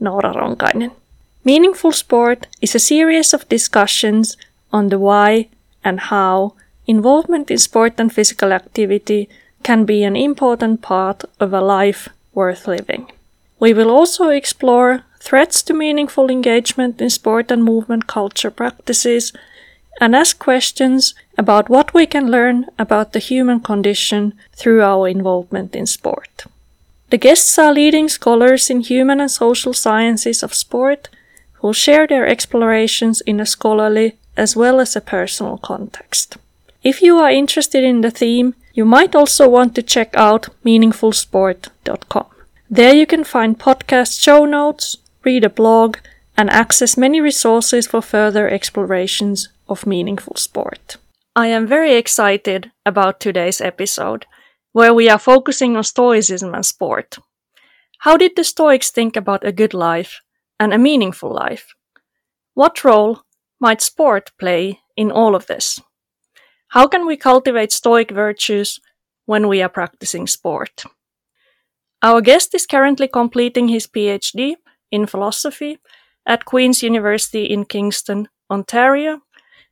Noora Ronkainen. Meaningful Sport is a series of discussions on the why and how involvement in sport and physical activity can be an important part of a life worth living. We will also explore threats to meaningful engagement in sport and movement culture practices and ask questions about what we can learn about the human condition through our involvement in sport. The guests are leading scholars in human and social sciences of sport who share their explorations in a scholarly as well as a personal context. If you are interested in the theme, you might also want to check out meaningfulsport.com. There you can find podcast show notes, read a blog, and access many resources for further explorations of meaningful sport. I am very excited about today's episode, where we are focusing on Stoicism and sport. How did the Stoics think about a good life and a meaningful life? What role might sport play in all of this? How can we cultivate Stoic virtues when we are practicing sport? Our guest is currently completing his PhD in philosophy at Queen's University in Kingston, Ontario,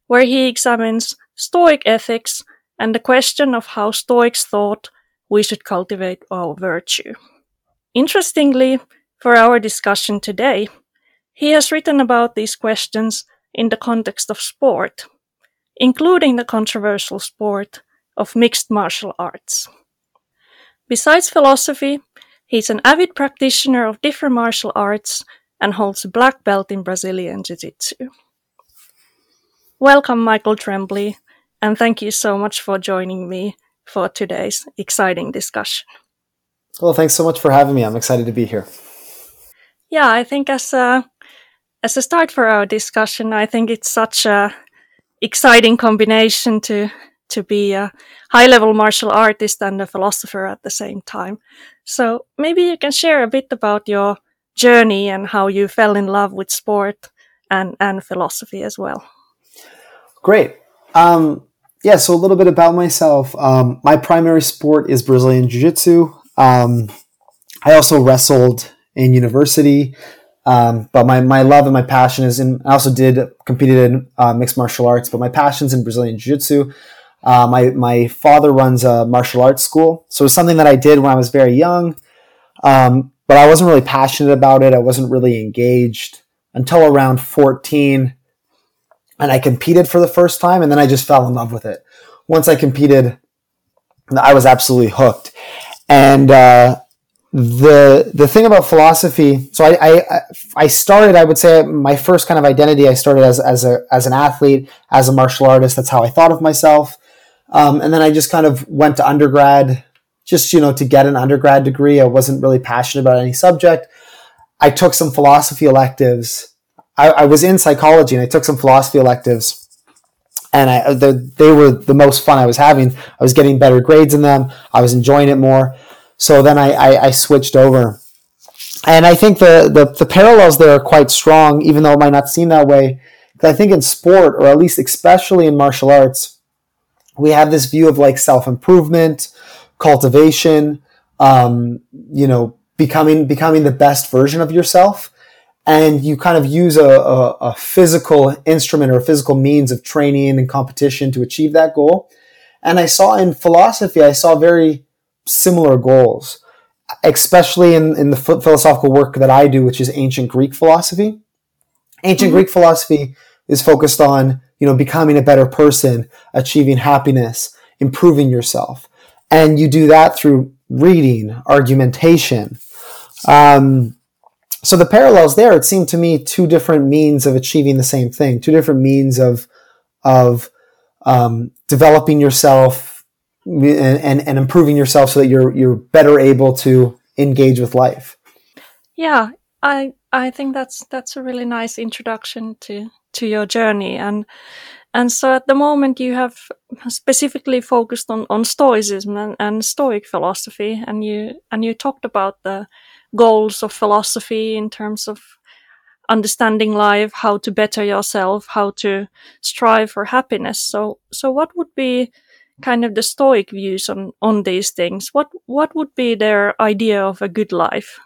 where he examines Stoic ethics and the question of how Stoics thought we should cultivate our virtue. Interestingly, for our discussion today, he has written about these questions in the context of sport, including the controversial sport of mixed martial arts. Besides philosophy, he's an avid practitioner of different martial arts and holds a black belt in Brazilian Jiu Jitsu. Welcome, Michael Tremblay, and thank you so much for joining me for today's exciting discussion. Well, thanks so much for having me. I'm excited to be here. Yeah, I think as a as a start for our discussion, I think it's such a exciting combination to to be a high level martial artist and a philosopher at the same time. So maybe you can share a bit about your journey and how you fell in love with sport and and philosophy as well. Great. Um, yeah, so a little bit about myself. Um, my primary sport is Brazilian Jiu Jitsu. Um, I also wrestled in university, um, but my, my love and my passion is in. I also did competed in uh, mixed martial arts, but my passion's in Brazilian Jiu Jitsu. Uh, my my father runs a martial arts school, so it's something that I did when I was very young. Um, but I wasn't really passionate about it. I wasn't really engaged until around fourteen and I competed for the first time, and then I just fell in love with it. Once I competed, I was absolutely hooked. And uh, the the thing about philosophy, so I, I I started, I would say, my first kind of identity. I started as as a as an athlete, as a martial artist. That's how I thought of myself. Um, and then I just kind of went to undergrad, just you know, to get an undergrad degree. I wasn't really passionate about any subject. I took some philosophy electives I, I, was in psychology and I took some philosophy electives, and I the, they were the most fun I was having. I was getting better grades in them. I was enjoying it more. So then I, I, I switched over, and I think the, the the parallels there are quite strong, even though it might not seem that way. I think in sport, or at least especially in martial arts, we have this view of like self improvement, cultivation, um, you know, becoming becoming the best version of yourself and you kind of use a, a, a, physical instrument or a physical means of training and competition to achieve that goal. And I saw in philosophy, I saw very similar goals, especially in, in the philosophical work that I do, which is ancient Greek philosophy. Ancient mm-hmm. Greek philosophy is focused on, you know, becoming a better person, achieving happiness, improving yourself. And you do that through reading, argumentation, um, so the parallels there, it seemed to me two different means of achieving the same thing, two different means of of um, developing yourself and, and, and improving yourself so that you're you're better able to engage with life. Yeah, I I think that's that's a really nice introduction to to your journey and and so at the moment you have specifically focused on, on Stoicism and, and Stoic philosophy and you and you talked about the goals of philosophy in terms of understanding life, how to better yourself, how to strive for happiness. So so what would be kind of the Stoic views on, on these things? What what would be their idea of a good life?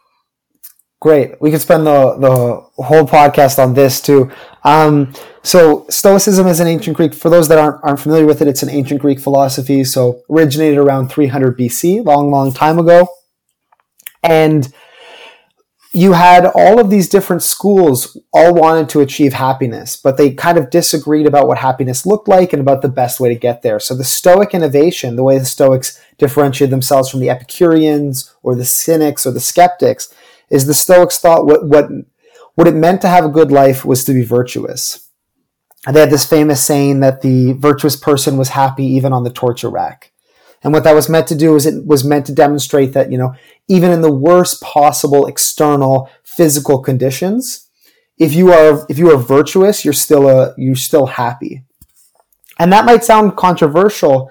Great. We could spend the, the whole podcast on this too. Um, so Stoicism is an ancient Greek. For those that aren't, aren't familiar with it, it's an ancient Greek philosophy. So originated around 300 BC, long, long time ago. And you had all of these different schools all wanted to achieve happiness, but they kind of disagreed about what happiness looked like and about the best way to get there. So the Stoic innovation, the way the Stoics differentiated themselves from the Epicureans or the Cynics or the Skeptics, is the Stoics thought what what what it meant to have a good life was to be virtuous. And they had this famous saying that the virtuous person was happy even on the torture rack. And what that was meant to do is it was meant to demonstrate that, you know, even in the worst possible external physical conditions, if you are if you are virtuous, you're still a you're still happy. And that might sound controversial,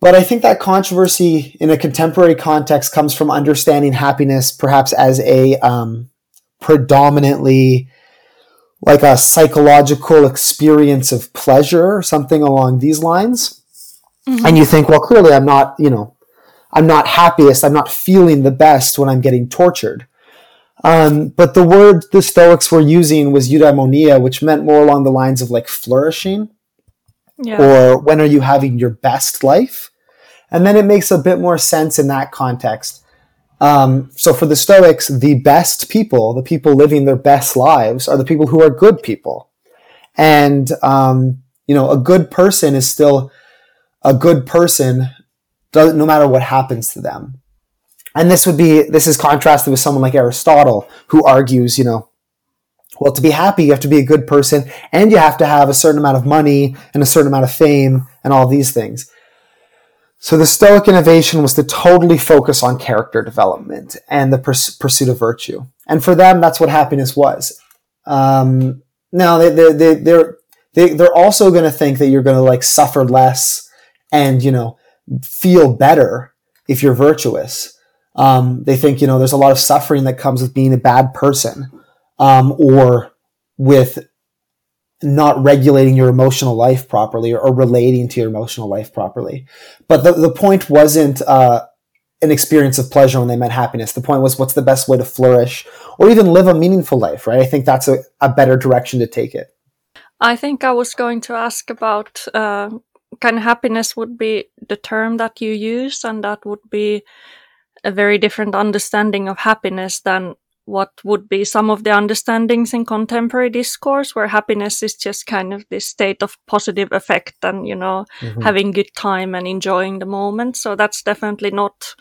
but I think that controversy in a contemporary context comes from understanding happiness perhaps as a um, predominantly like a psychological experience of pleasure or something along these lines. Mm-hmm. And you think, well, clearly I'm not, you know, I'm not happiest. I'm not feeling the best when I'm getting tortured. Um, but the word the Stoics were using was eudaimonia, which meant more along the lines of like flourishing yeah. or when are you having your best life? And then it makes a bit more sense in that context. Um, so for the Stoics, the best people, the people living their best lives, are the people who are good people. And, um, you know, a good person is still a good person no matter what happens to them. And this would be, this is contrasted with someone like Aristotle, who argues, you know, well, to be happy, you have to be a good person and you have to have a certain amount of money and a certain amount of fame and all these things. So the Stoic innovation was to totally focus on character development and the pers- pursuit of virtue. And for them, that's what happiness was. Um, now they, they, they, they're, they, they're also going to think that you're going to like suffer less and, you know, feel better if you're virtuous. Um, they think, you know, there's a lot of suffering that comes with being a bad person um, or with not regulating your emotional life properly or, relating to your emotional life properly. But the, the point wasn't uh, an experience of pleasure when they meant happiness. The point was what's the best way to flourish or even live a meaningful life, right? I think that's a, a better direction to take it. I think I was going to ask about uh, kind of happiness would be the term that you use, and that would be a very different understanding of happiness than what would be some of the understandings in contemporary discourse where happiness is just kind of this state of positive effect and you know mm-hmm. having good time and enjoying the moment so that's definitely not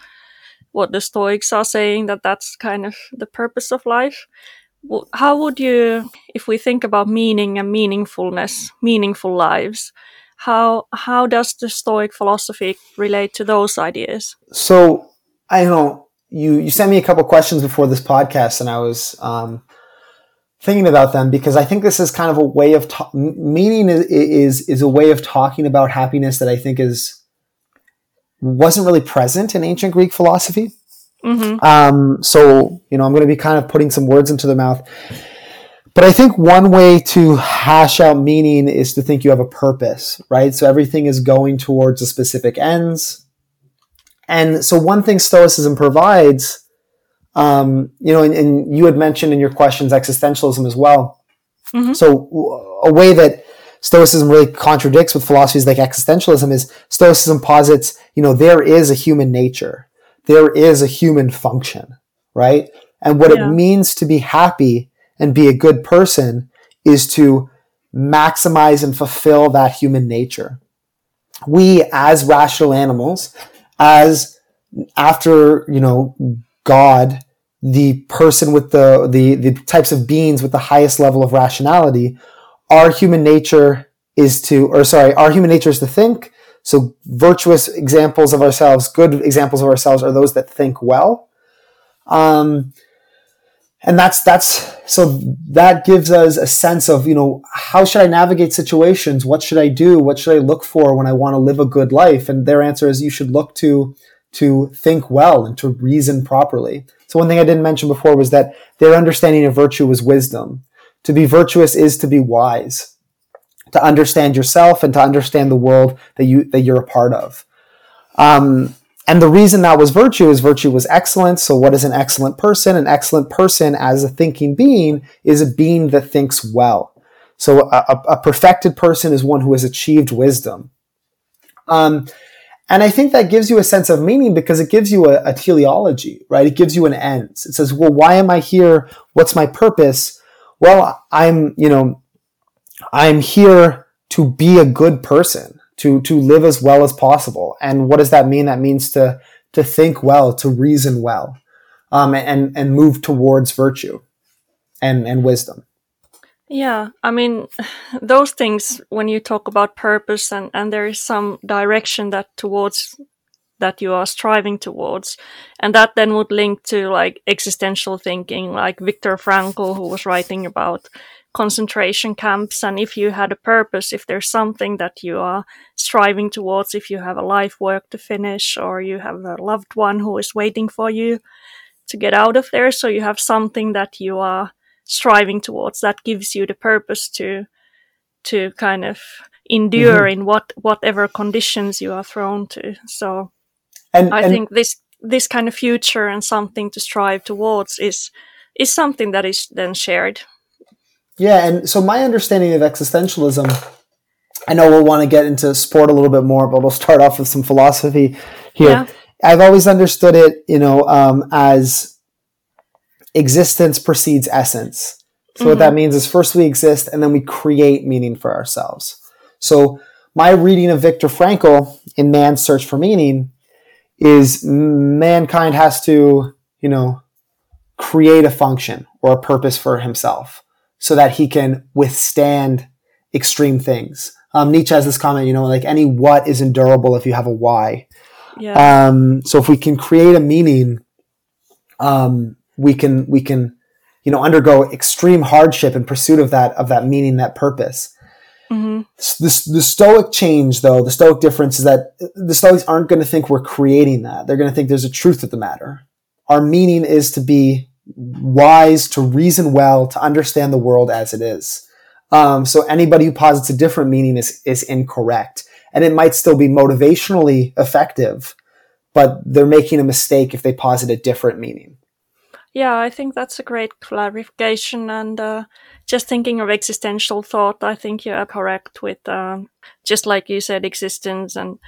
what the stoics are saying that that's kind of the purpose of life how would you if we think about meaning and meaningfulness meaningful lives how how does the stoic philosophy relate to those ideas so i know you you sent me a couple questions before this podcast, and I was um, thinking about them because I think this is kind of a way of ta- meaning is, is is a way of talking about happiness that I think is wasn't really present in ancient Greek philosophy. Mm-hmm. Um, so you know, I'm going to be kind of putting some words into the mouth. But I think one way to hash out meaning is to think you have a purpose, right? So everything is going towards a specific ends. And so one thing Stoicism provides, um, you know, and, and, you had mentioned in your questions existentialism as well. Mm-hmm. So a way that Stoicism really contradicts with philosophies like existentialism is Stoicism posits, you know, there is a human nature. There is a human function, right? And what yeah. it means to be happy and be a good person is to maximize and fulfill that human nature. We, as rational animals, as after you know God, the person with the the the types of beings with the highest level of rationality, our human nature is to, or sorry, our human nature is to think. So virtuous examples of ourselves, good examples of ourselves, are those that think well. Um, and that's that's so that gives us a sense of you know how should i navigate situations? What should i do? What should i look for when i want to live a good life? And their answer is you should look to to think well and to reason properly. So one thing i didn't mention before was that their understanding of virtue was wisdom. To be virtuous is to be wise. To understand yourself and to understand the world that you that you're a part of. Um, and the reason that was virtue is virtue was excellence. So, what is an excellent person? An excellent person, as a thinking being, is a being that thinks well. So, a, a perfected person is one who has achieved wisdom. Um, and I think that gives you a sense of meaning because it gives you a, a teleology, right? It gives you an end. It says, well, why am I here? What's my purpose? Well, I'm, you know, I'm here to be a good person to to live as well as possible. And what does that mean? That means to to think well, to reason well, um, and and move towards virtue and and wisdom. Yeah, I mean, those things when you talk about purpose and and there is some direction that towards that you are striving towards and that then would link to like existential thinking like Viktor Frankl who was writing about concentration camps and if you had a purpose if there's something that you are striving towards if you have a life work to finish or you have a loved one who is waiting for you to get out of there. So you have something that you are striving towards that gives you the purpose to to kind of endure mm-hmm. in what whatever conditions you are thrown to. So and, i and think this this kind of future and something to strive towards is is something that is then shared yeah, and so my understanding of existentialism, I know we'll want to get into sport a little bit more, but we'll start off with some philosophy here. Yeah. I've always understood it, you know, um, as existence precedes essence. So mm-hmm. what that mm-hmm. means is first we exist and then we create meaning for ourselves. So my reading of Viktor Frankl in Man's Search for Meaning is mankind has to, you know, create a function or a purpose for himself so that he can withstand extreme things. Um, Nietzsche has this comment, you know, like any what is endurable if you have a why. Yeah. Um, so if we can create a meaning, um, we can we can, you know, undergo extreme hardship in pursuit of that of that meaning, that purpose. Mm-hmm. The, the Stoic change, though, the Stoic difference is that the Stoics aren't going to think we're creating that. They're going to think there's a truth of the matter. Our meaning is to be wise, to reason well, to understand the world as it is. Um, so anybody who posits a different meaning is, is incorrect. And it might still be motivationally effective, but they're making a mistake if they posit a different meaning. Yeah, I think that's a great clarification. And uh, just thinking of existential thought, I think you are correct with uh, just like you said, existence and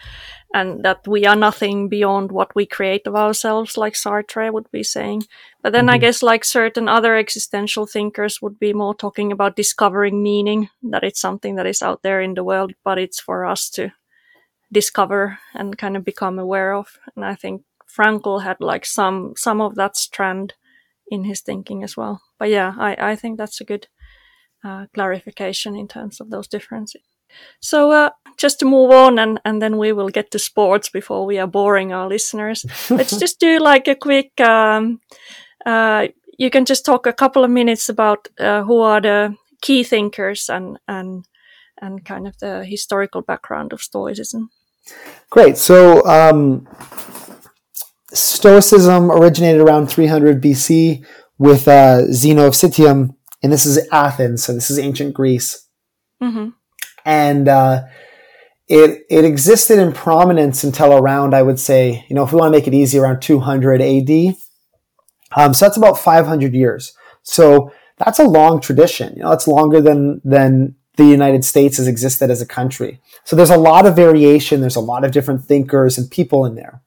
and that we are nothing beyond what we create of ourselves, like Sartre would be saying. But then mm-hmm. I guess like certain other existential thinkers would be more talking about discovering meaning, that it's something that is out there in the world, but it's for us to discover and kind of become aware of. And I think Frankl had like some some of that strand in his thinking as well. But yeah, I, I think that's a good uh, clarification in terms of those differences. So uh, just to move on and, and then we will get to sports before we are boring our listeners. Let's just do like a quick, um, uh, you can just talk a couple of minutes about uh, who are the key thinkers and, and, and kind of the historical background of Stoicism. Great. So, um, Stoicism originated around 300 BC with uh, Zeno of Citium, and this is Athens, so this is ancient Greece. Mm-hmm and uh, it it existed in prominence until around I would say you know if we want to make it easy around 200 AD. Um, so that's about 500 years. So that's a long tradition. You know, it's longer than than the United States has existed as a country. So there's a lot of variation. There's a lot of different thinkers and people in there.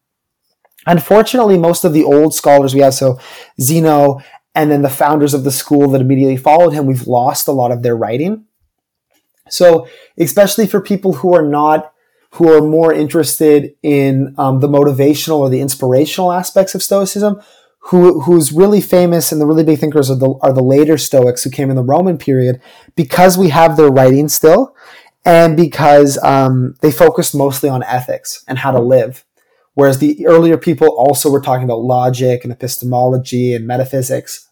Unfortunately, most of the old scholars we have, so Zeno and then the founders of the school that immediately followed him, we've lost a lot of their writing. So, especially for people who are not, who are more interested in um, the motivational or the inspirational aspects of Stoicism, who who's really famous and the really big thinkers are the are the later Stoics who came in the Roman period, because we have their writing still, and because um, they focused mostly on ethics and how to live. Whereas the earlier people also were talking about logic and epistemology and metaphysics.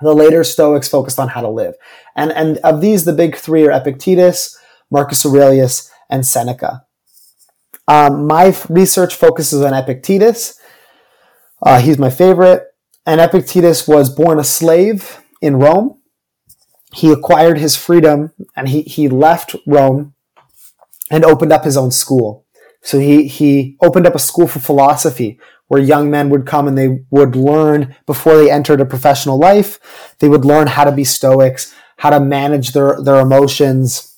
The later Stoics focused on how to live. And, and of these, the big three are Epictetus, Marcus Aurelius, and Seneca. Um, my research focuses on Epictetus. Uh, he's my favorite. And Epictetus was born a slave in Rome. He acquired his freedom and he, he left Rome and opened up his own school. So he, he opened up a school for philosophy where young men would come and they would learn before they entered a professional life. They would learn how to be stoics, how to manage their, their emotions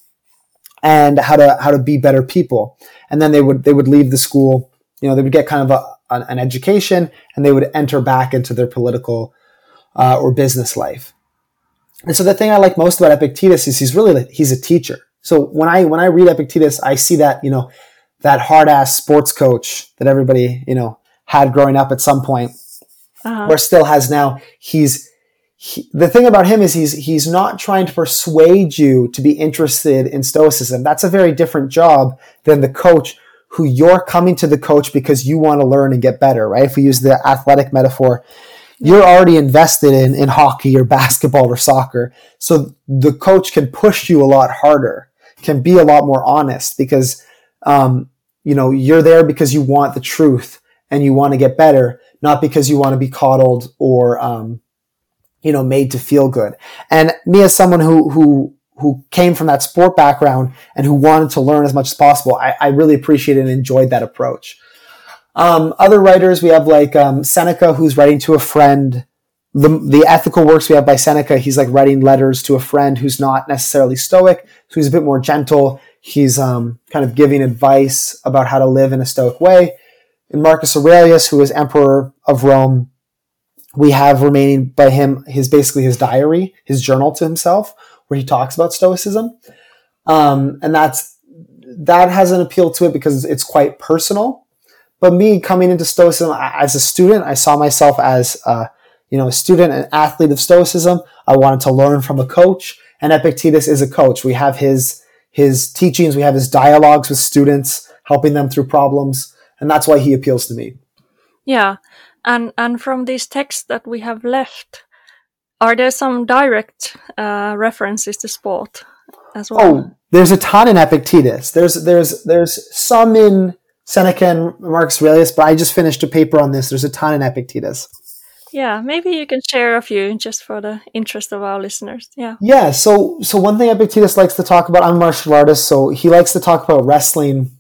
and how to, how to be better people. And then they would, they would leave the school. You know, they would get kind of a, an, an education and they would enter back into their political uh, or business life. And so the thing I like most about Epictetus is he's really, he's a teacher. So when I, when I read Epictetus, I see that, you know, that hard ass sports coach that everybody, you know, had growing up at some point, uh-huh. or still has now. He's he, the thing about him is he's he's not trying to persuade you to be interested in stoicism. That's a very different job than the coach who you're coming to the coach because you want to learn and get better, right? If we use the athletic metaphor, you're already invested in, in hockey or basketball or soccer. So the coach can push you a lot harder, can be a lot more honest because, um, you know, you're there because you want the truth and you want to get better, not because you want to be coddled or, um, you know, made to feel good. And me as someone who, who, who came from that sport background and who wanted to learn as much as possible, I, I really appreciated and enjoyed that approach. Um, other writers, we have like um, Seneca, who's writing to a friend. The, the ethical works we have by Seneca, he's like writing letters to a friend who's not necessarily stoic, so he's a bit more gentle. He's um, kind of giving advice about how to live in a stoic way. In Marcus Aurelius, who is emperor of Rome, we have remaining by him his basically his diary, his journal to himself, where he talks about stoicism, um, and that's that has an appeal to it because it's quite personal. But me coming into stoicism as a student, I saw myself as a, you know a student, an athlete of stoicism. I wanted to learn from a coach, and Epictetus is a coach. We have his his teachings, we have his dialogues with students, helping them through problems, and that's why he appeals to me. Yeah, and and from these texts that we have left, are there some direct uh, references to sport as well? Oh, there's a ton in Epictetus. There's there's there's some in Seneca and Marcus Aurelius, but I just finished a paper on this. There's a ton in Epictetus. Yeah, maybe you can share a few just for the interest of our listeners. Yeah. Yeah. So so one thing Epictetus likes to talk about. I'm a martial artist, so he likes to talk about wrestling.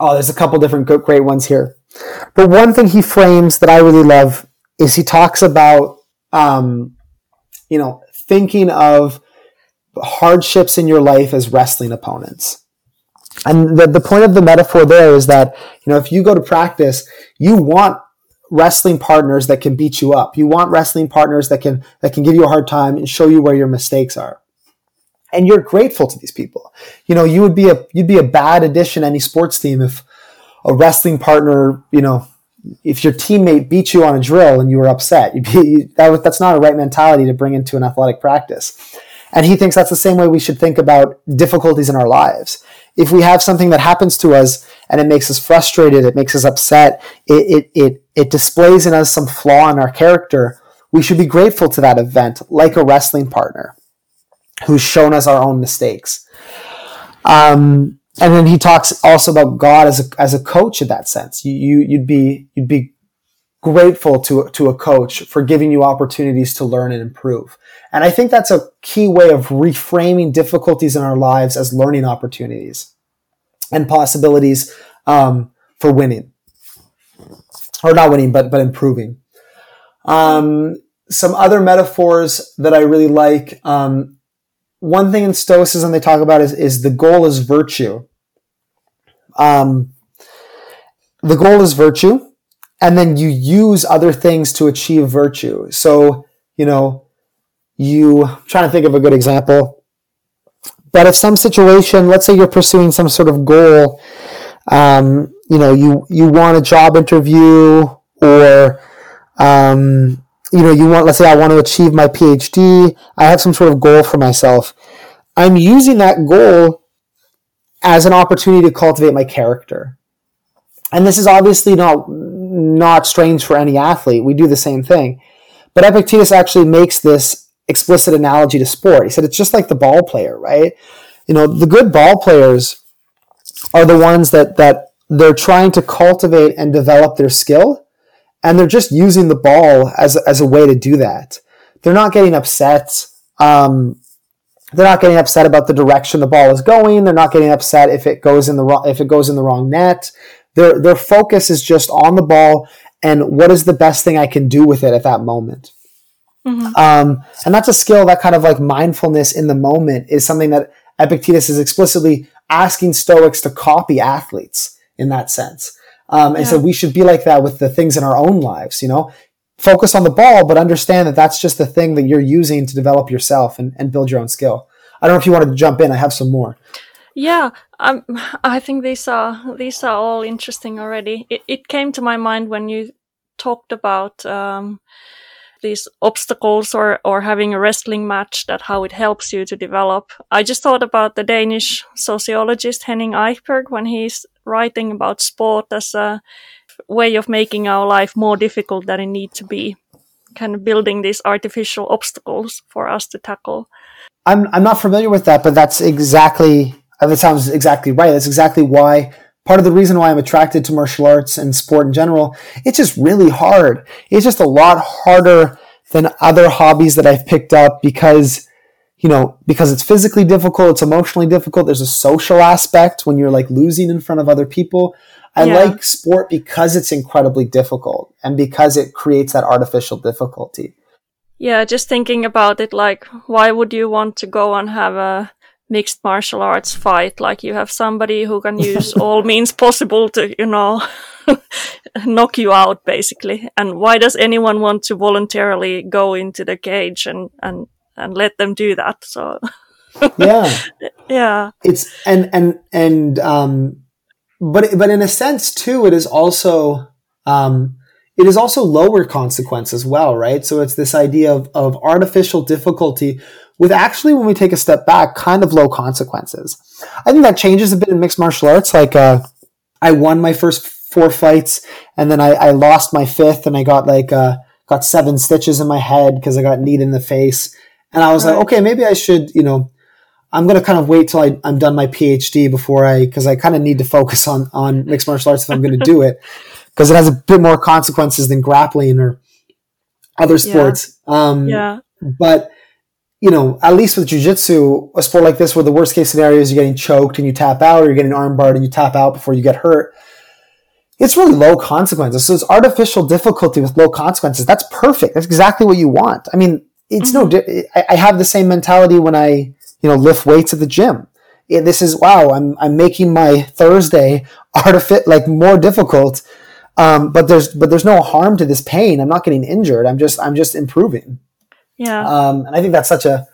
Oh, there's a couple different great ones here. But one thing he frames that I really love is he talks about, um, you know, thinking of hardships in your life as wrestling opponents. And the, the point of the metaphor there is that, you know, if you go to practice, you want wrestling partners that can beat you up. You want wrestling partners that can, that can give you a hard time and show you where your mistakes are. And you're grateful to these people. You know, you would be a, you'd be a bad addition to any sports team if, a wrestling partner, you know, if your teammate beat you on a drill and you were upset, be, that, that's not a right mentality to bring into an athletic practice. And he thinks that's the same way we should think about difficulties in our lives. If we have something that happens to us and it makes us frustrated, it makes us upset, it, it, it, it displays in us some flaw in our character, we should be grateful to that event, like a wrestling partner who's shown us our own mistakes. Um, and then he talks also about God as a, as a coach in that sense. You, you you'd be you'd be grateful to to a coach for giving you opportunities to learn and improve. And I think that's a key way of reframing difficulties in our lives as learning opportunities and possibilities um, for winning, or not winning, but but improving. Um, some other metaphors that I really like. Um, one thing in Stoicism they talk about is, is the goal is virtue. Um, the goal is virtue, and then you use other things to achieve virtue. So, you know, you I'm trying to think of a good example. But if some situation, let's say you're pursuing some sort of goal, um, you know, you you want a job interview, or um, you know, you want, let's say, I want to achieve my PhD. I have some sort of goal for myself. I'm using that goal as an opportunity to cultivate my character. And this is obviously not not strange for any athlete. We do the same thing. But Epictetus actually makes this explicit analogy to sport. He said it's just like the ball player, right? You know, the good ball players are the ones that that they're trying to cultivate and develop their skill, and they're just using the ball as as a way to do that. They're not getting upset. Um, they're not getting upset about the direction the ball is going. They're not getting upset if it goes in the wrong if it goes in the wrong net. Their their focus is just on the ball and what is the best thing I can do with it at that moment. Mm-hmm. Um, and that's a skill that kind of like mindfulness in the moment is something that Epictetus is explicitly asking Stoics to copy athletes in that sense. Um, and yeah. so we should be like that with the things in our own lives, you know, focus on the ball, but understand that that's just the thing that you're using to develop yourself and, and build your own skill. I don't know if you wanted to jump in. I have some more. Yeah, um, I think these are these are all interesting already. It, it came to my mind when you talked about um, these obstacles or or having a wrestling match that how it helps you to develop. I just thought about the Danish sociologist Henning Eichberg when he's writing about sport as a way of making our life more difficult than it needs to be, kind of building these artificial obstacles for us to tackle. I'm I'm not familiar with that, but that's exactly uh, that sounds exactly right. That's exactly why part of the reason why I'm attracted to martial arts and sport in general. It's just really hard. It's just a lot harder than other hobbies that I've picked up because you know, because it's physically difficult, it's emotionally difficult. There's a social aspect when you're like losing in front of other people. I yeah. like sport because it's incredibly difficult and because it creates that artificial difficulty. Yeah, just thinking about it, like, why would you want to go and have a mixed martial arts fight? Like, you have somebody who can use all means possible to, you know, knock you out, basically. And why does anyone want to voluntarily go into the cage and, and, and let them do that? So, yeah. Yeah. It's, and, and, and, um, but but in a sense too, it is also um, it is also lower consequence as well, right? So it's this idea of of artificial difficulty with actually, when we take a step back, kind of low consequences. I think that changes a bit in mixed martial arts. Like uh, I won my first four fights, and then I, I lost my fifth, and I got like uh, got seven stitches in my head because I got kneed in the face. And I was right. like, okay, maybe I should, you know, I'm going to kind of wait till I, am done my PhD before I, because I kind of need to focus on on mixed martial arts if I'm going to do it, because it has a bit more consequences than grappling or other sports. Yeah. Um, yeah. But you know, at least with jujitsu, a sport like this, where the worst case scenario is you're getting choked and you tap out, or you're getting armbarred and you tap out before you get hurt. It's really low consequences. So it's artificial difficulty with low consequences. That's perfect. That's exactly what you want. I mean, it's mm-hmm. no. I, I have the same mentality when I you know, lift weights at the gym. This is wow. I'm I'm making my Thursday artific like more difficult. Um, but there's but there's no harm to this pain. I'm not getting injured. I'm just I'm just improving. Yeah. Um, and I think that's such a.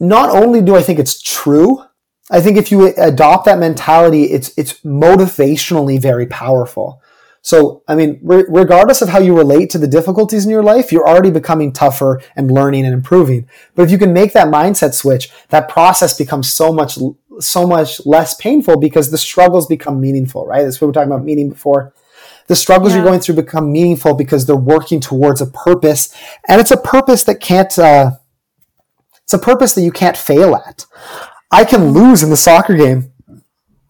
Not only do I think it's true, I think if you adopt that mentality, it's it's motivationally very powerful. So, I mean, re- regardless of how you relate to the difficulties in your life, you're already becoming tougher and learning and improving. But if you can make that mindset switch, that process becomes so much, so much less painful because the struggles become meaningful, right? That's what we were talking about meaning before. The struggles yeah. you're going through become meaningful because they're working towards a purpose, and it's a purpose that can't. Uh, it's a purpose that you can't fail at. I can lose in the soccer game.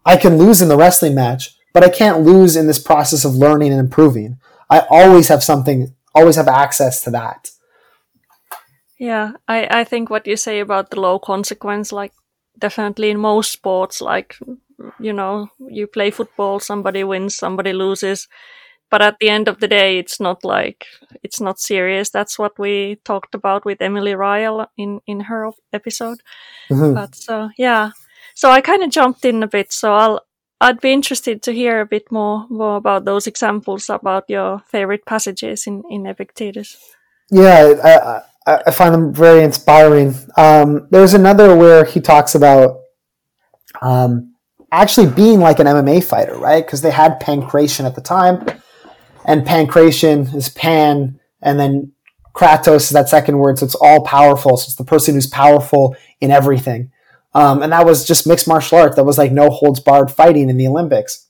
I can lose in the wrestling match but I can't lose in this process of learning and improving. I always have something, always have access to that. Yeah, I, I think what you say about the low consequence, like definitely in most sports, like, you know, you play football, somebody wins, somebody loses. But at the end of the day, it's not like, it's not serious. That's what we talked about with Emily Ryall in, in her episode. Mm-hmm. But so, yeah. So I kind of jumped in a bit. So I'll, I'd be interested to hear a bit more, more about those examples about your favorite passages in, in Epictetus. Yeah, I, I find them very inspiring. Um, there's another where he talks about um, actually being like an MMA fighter, right? Because they had pankration at the time, and pankration is pan, and then kratos is that second word, so it's all powerful. So it's the person who's powerful in everything. Um, and that was just mixed martial arts. That was like no holds barred fighting in the Olympics.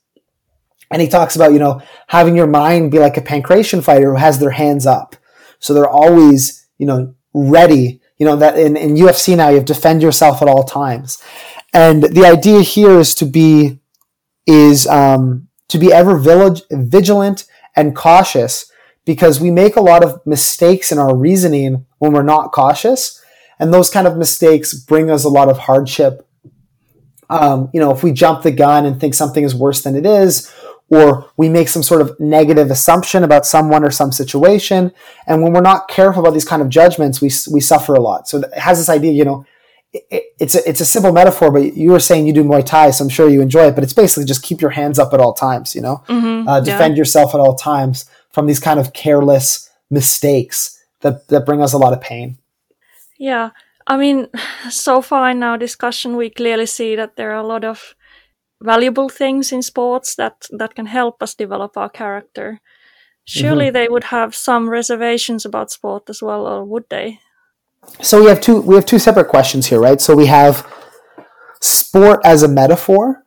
And he talks about, you know, having your mind be like a pankration fighter who has their hands up. So they're always, you know, ready. You know, that in, in UFC now you have to defend yourself at all times. And the idea here is to be, is, um, to be ever vigilant and cautious because we make a lot of mistakes in our reasoning when we're not cautious. And those kind of mistakes bring us a lot of hardship. Um, you know, if we jump the gun and think something is worse than it is, or we make some sort of negative assumption about someone or some situation. And when we're not careful about these kind of judgments, we, we suffer a lot. So it has this idea, you know, it, it's a, it's a simple metaphor, but you were saying you do Muay Thai, so I'm sure you enjoy it, but it's basically just keep your hands up at all times, you know, Mhm, uh, defend yeah. yourself at all times from these kind of careless mistakes that, that bring us a lot of pain. Yeah, I mean, so far in our discussion, we clearly see that there are a lot of valuable things in sports that that can help us develop our character. Surely mm-hmm. they would have some reservations about sport as well, or would they? So we have two we have two separate questions here, right? So we have sport as a metaphor.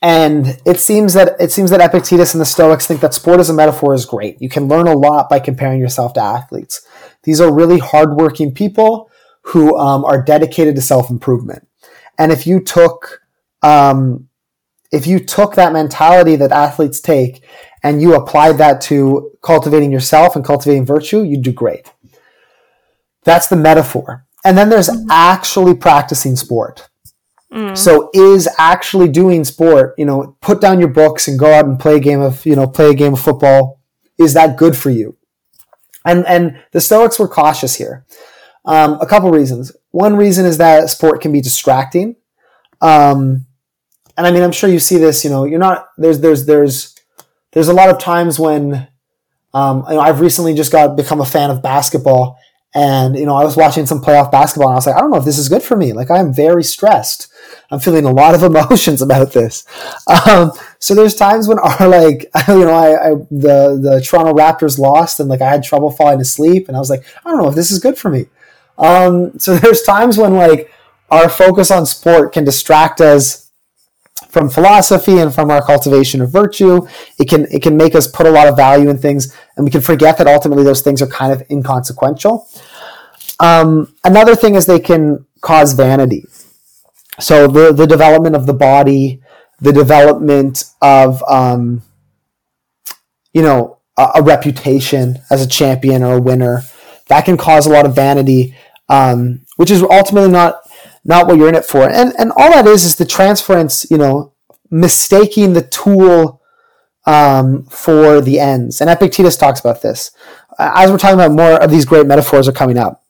And it seems that it seems that Epictetus and the Stoics think that sport as a metaphor is great. You can learn a lot by comparing yourself to athletes. These are really hardworking people who um, are dedicated to self improvement. And if you took um, if you took that mentality that athletes take and you applied that to cultivating yourself and cultivating virtue, you'd do great. That's the metaphor. And then there's actually practicing sport. So is actually doing sport, you know, put down your books and go out and play a game of, you know, play a game of football. Is that good for you? And and the Stoics were cautious here. Um, a couple reasons. One reason is that sport can be distracting. Um, and I mean, I'm sure you see this. You know, you're not there's there's there's there's a lot of times when um, you know, I've recently just got become a fan of basketball, and you know, I was watching some playoff basketball, and I was like, I don't know if this is good for me. Like, I'm very stressed. I'm feeling a lot of emotions about this. Um, so there's times when our like, you know, I, I the the Toronto Raptors lost, and like I had trouble falling asleep, and I was like, I don't know if this is good for me. Um, so there's times when like our focus on sport can distract us from philosophy and from our cultivation of virtue. It can it can make us put a lot of value in things, and we can forget that ultimately those things are kind of inconsequential. Um, another thing is they can cause vanity. So the the development of the body, the development of um, you know a, a reputation as a champion or a winner, that can cause a lot of vanity, um, which is ultimately not not what you're in it for. And and all that is is the transference, you know, mistaking the tool um, for the ends. And Epictetus talks about this. As we're talking about, more of these great metaphors are coming up.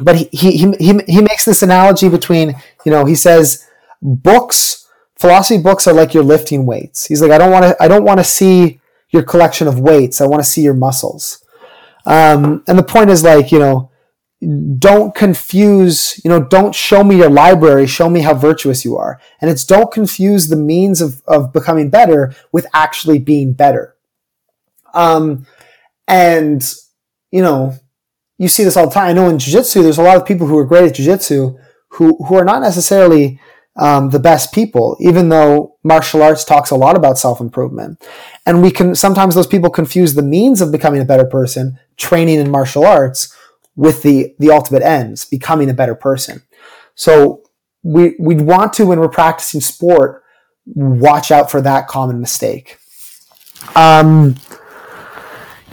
But he, he, he he makes this analogy between, you know, he says books, philosophy books are like your lifting weights. He's like, I don't want to, I don't want to see your collection of weights. I want to see your muscles. Um, and the point is like, you know, don't confuse, you know, don't show me your library, show me how virtuous you are. And it's don't confuse the means of, of becoming better with actually being better. Um, and, you know, you see this all the time. I know in jiu-jitsu, there's a lot of people who are great at jiu-jitsu who, who are not necessarily um, the best people, even though martial arts talks a lot about self-improvement. And we can, sometimes those people confuse the means of becoming a better person, training in martial arts, with the the ultimate ends, becoming a better person. So we we want to when we're practicing sport, watch out for that common mistake. Um,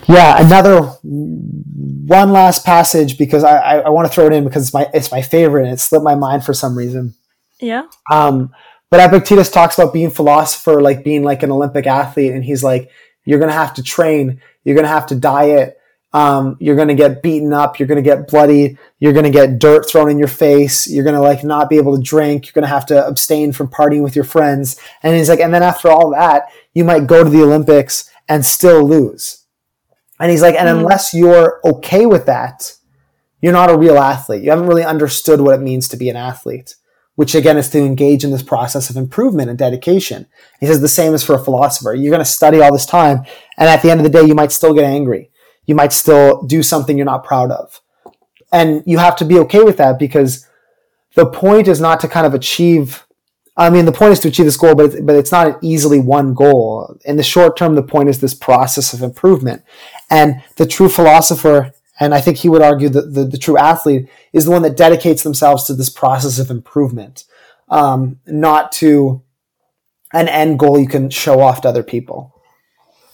yeah, another one last passage because I, I, I want to throw it in because it's my it's my favorite and it slipped my mind for some reason. Yeah. Um, but Epictetus talks about being philosopher, like being like an Olympic athlete, and he's like, you're gonna have to train, you're gonna have to diet, um, you're gonna get beaten up, you're gonna get bloody, you're gonna get dirt thrown in your face, you're gonna like not be able to drink, you're gonna have to abstain from partying with your friends, and he's like, and then after all that, you might go to the Olympics and still lose. And he's like, and Mm. unless you're okay with that, you're not a real athlete. You haven't really understood what it means to be an athlete, which again is to engage in this process of improvement and dedication. He says the same is for a philosopher. You're going to study all this time, and at the end of the day, you might still get angry. You might still do something you're not proud of. And you have to be okay with that because the point is not to kind of achieve I mean, the point is to achieve this goal, but but it's not an easily one goal. In the short term, the point is this process of improvement, and the true philosopher, and I think he would argue that the, the true athlete is the one that dedicates themselves to this process of improvement, um, not to an end goal you can show off to other people.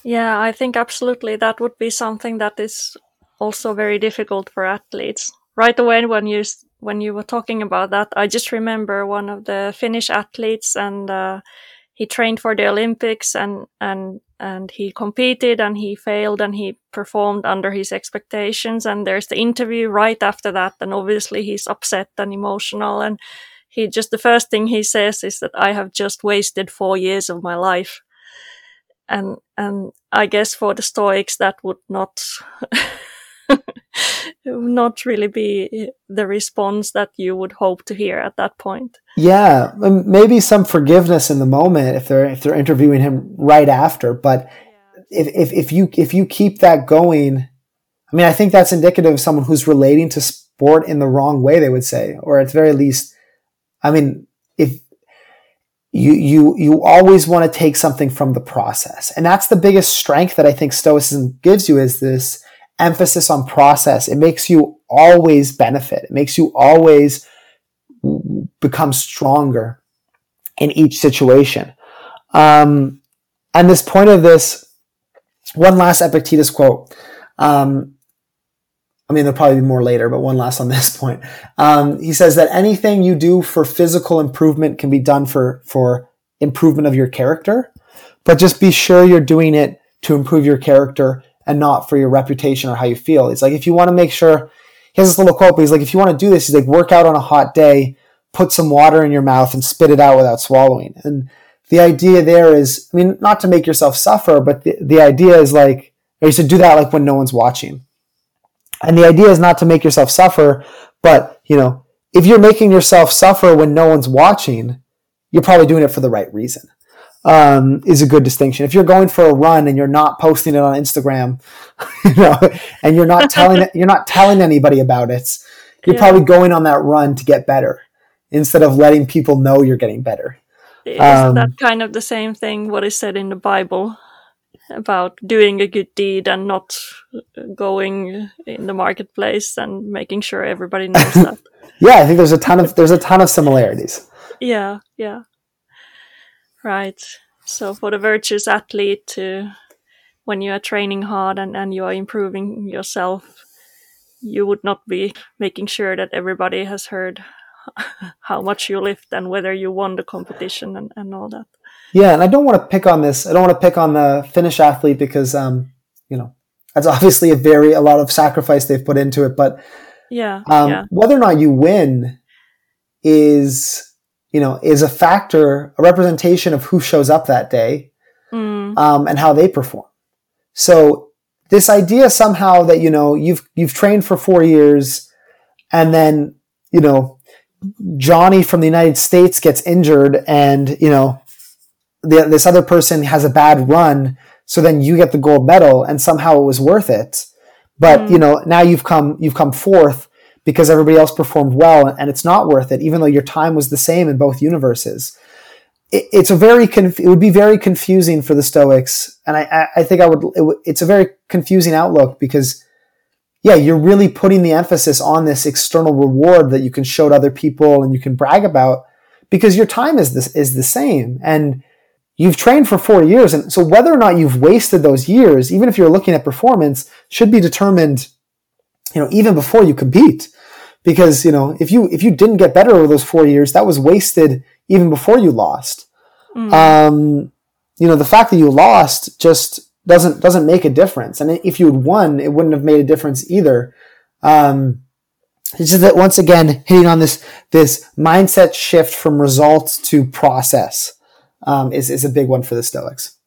Yeah, I think absolutely that would be something that is also very difficult for athletes. Right away when you when you were talking about that, I just remember one of the Finnish athletes, and uh, he trained for the Olympics, and and and he competed, and he failed, and he performed under his expectations. And there's the interview right after that, and obviously he's upset and emotional, and he just the first thing he says is that I have just wasted four years of my life, and and I guess for the Stoics that would not. not really be the response that you would hope to hear at that point. Yeah, maybe some forgiveness in the moment if they're if they're interviewing him right after. But if, if if you if you keep that going, I mean, I think that's indicative of someone who's relating to sport in the wrong way. They would say, or at the very least, I mean, if you you you always want to take something from the process, and that's the biggest strength that I think Stoicism gives you is this emphasis on process, it makes you always benefit. It makes you always become stronger in each situation. Um, and this point of this, one last Epictetus quote. Um, I mean, there'll probably be more later, but one last on this point. Um, he says that anything you do for physical improvement can be done for, for improvement of your character, but just be sure you're doing it to improve your character and not for your reputation or how you feel. It's like if you want to make sure he has this little quote, but he's like, if you want to do this, he's like, work out on a hot day, put some water in your mouth and spit it out without swallowing. And the idea there is, I mean, not to make yourself suffer, but the, the idea is like, or you should do that like when no one's watching. And the idea is not to make yourself suffer, but you know, if you're making yourself suffer when no one's watching, you're probably doing it for the right reason um, is a good distinction. If you're going for a run and you're not posting it on Instagram, you know, and you're not telling you're not telling anybody about it, you're yeah. probably going on that run to get better instead of letting people know you're getting better. Isn't um, that kind of the same thing? What is said in the Bible about doing a good deed and not going in the marketplace and making sure everybody knows that? yeah, I think there's a ton of there's a ton of similarities. Yeah, yeah. Right. So for the virtuous athlete to when you are training hard and, and you are improving yourself, you would not be making sure that everybody has heard how much you lift and whether you won the competition and, and all that. Yeah, and I don't want to pick on this. I don't want to pick on the Finnish athlete because um, you know, that's obviously a very a lot of sacrifice they've put into it. But yeah, um, yeah. whether or not you win is you know, is a factor, a representation of who shows up that day mm. um, and how they perform. So this idea somehow that you know you've you've trained for four years, and then you know Johnny from the United States gets injured, and you know the, this other person has a bad run, so then you get the gold medal, and somehow it was worth it. But mm. you know now you've come you've come fourth because everybody else performed well and it's not worth it, even though your time was the same in both universes. It, it's a very conf- it would be very confusing for the Stoics, and I, I think I would, it w- it's a very confusing outlook because yeah, you're really putting the emphasis on this external reward that you can show to other people and you can brag about because your time is this is the same and you've trained for four years and so whether or not you've wasted those years even if you're looking at performance should be determined you know, even before you compete. Because, you know, if you if you didn't get better over those four years, that was wasted even before you lost. Mm. Um, you know, the fact that you lost just doesn't doesn't make a difference. And if you had won, it wouldn't have made a difference either. Um, it's just that once again, hitting on this this mindset shift from results to process um, is is a big one for the Stoics.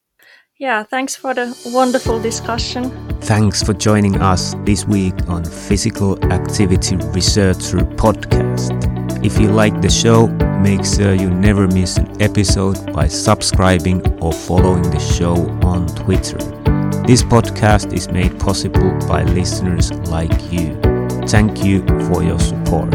Yeah, thanks for the wonderful discussion. Thanks for joining us this week on Physical Activity Researcher Podcast. If you like the show, make sure you never miss an episode by subscribing or following the show on Twitter. This podcast is made possible by listeners like you. Thank you for your support.